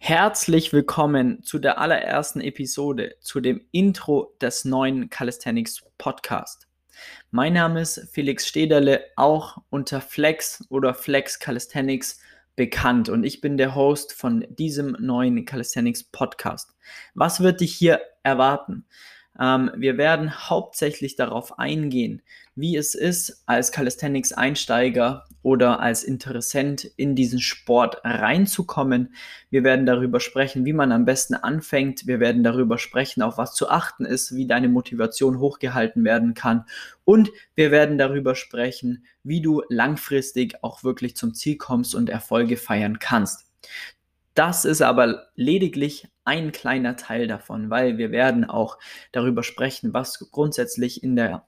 Herzlich willkommen zu der allerersten Episode, zu dem Intro des neuen Calisthenics Podcast. Mein Name ist Felix Stederle, auch unter Flex oder Flex Calisthenics bekannt und ich bin der Host von diesem neuen Calisthenics Podcast. Was wird dich hier erwarten? Ähm, wir werden hauptsächlich darauf eingehen, wie es ist, als Calisthenics-Einsteiger oder als Interessent in diesen Sport reinzukommen. Wir werden darüber sprechen, wie man am besten anfängt. Wir werden darüber sprechen, auf was zu achten ist, wie deine Motivation hochgehalten werden kann. Und wir werden darüber sprechen, wie du langfristig auch wirklich zum Ziel kommst und Erfolge feiern kannst. Das ist aber lediglich ein kleiner Teil davon, weil wir werden auch darüber sprechen, was grundsätzlich in der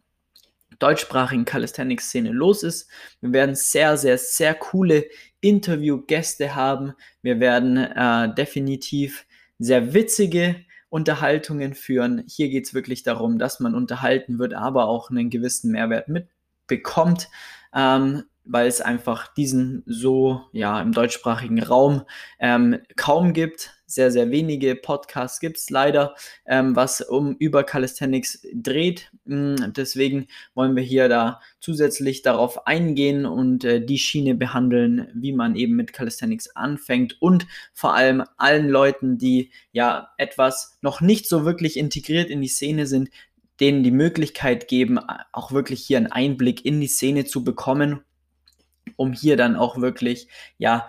deutschsprachigen Calisthenics-Szene los ist. Wir werden sehr, sehr, sehr coole Interviewgäste haben. Wir werden äh, definitiv sehr witzige Unterhaltungen führen. Hier geht es wirklich darum, dass man unterhalten wird, aber auch einen gewissen Mehrwert mitbekommt. Ähm, weil es einfach diesen so ja im deutschsprachigen Raum ähm, kaum gibt. Sehr, sehr wenige Podcasts gibt es leider, ähm, was um über Calisthenics dreht. Mm, deswegen wollen wir hier da zusätzlich darauf eingehen und äh, die Schiene behandeln, wie man eben mit Calisthenics anfängt und vor allem allen Leuten, die ja etwas noch nicht so wirklich integriert in die Szene sind, denen die Möglichkeit geben, auch wirklich hier einen Einblick in die Szene zu bekommen um hier dann auch wirklich ja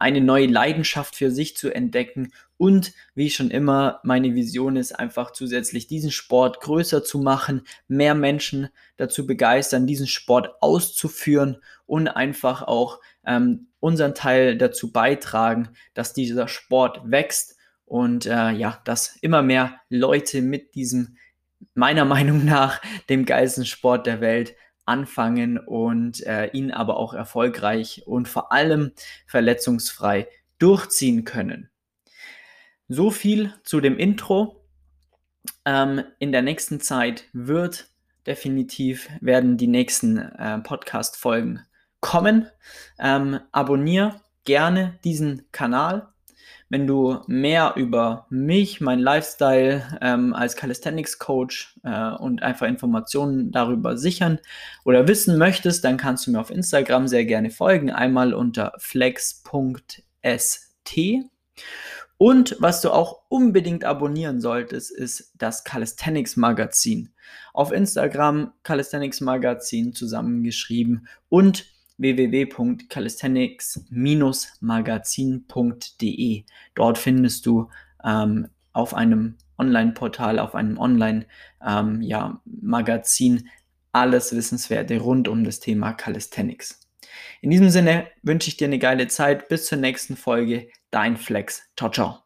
eine neue Leidenschaft für sich zu entdecken und wie schon immer meine Vision ist einfach zusätzlich diesen Sport größer zu machen, mehr Menschen dazu begeistern, diesen Sport auszuführen und einfach auch ähm, unseren Teil dazu beitragen, dass dieser Sport wächst und äh, ja, dass immer mehr Leute mit diesem meiner Meinung nach dem geilsten Sport der Welt anfangen und äh, ihn aber auch erfolgreich und vor allem verletzungsfrei durchziehen können. So viel zu dem Intro. Ähm, in der nächsten Zeit wird definitiv werden die nächsten äh, Podcast-Folgen kommen. Ähm, abonniere gerne diesen Kanal wenn du mehr über mich, mein Lifestyle ähm, als Calisthenics Coach äh, und einfach Informationen darüber sichern oder wissen möchtest, dann kannst du mir auf Instagram sehr gerne folgen. Einmal unter flex.st. Und was du auch unbedingt abonnieren solltest, ist das Calisthenics Magazin. Auf Instagram Calisthenics Magazin zusammengeschrieben und www.calisthenics-magazin.de. Dort findest du ähm, auf einem Online-Portal, auf einem Online-Magazin ähm, ja, alles Wissenswerte rund um das Thema Calisthenics. In diesem Sinne wünsche ich dir eine geile Zeit. Bis zur nächsten Folge. Dein Flex. Ciao, ciao.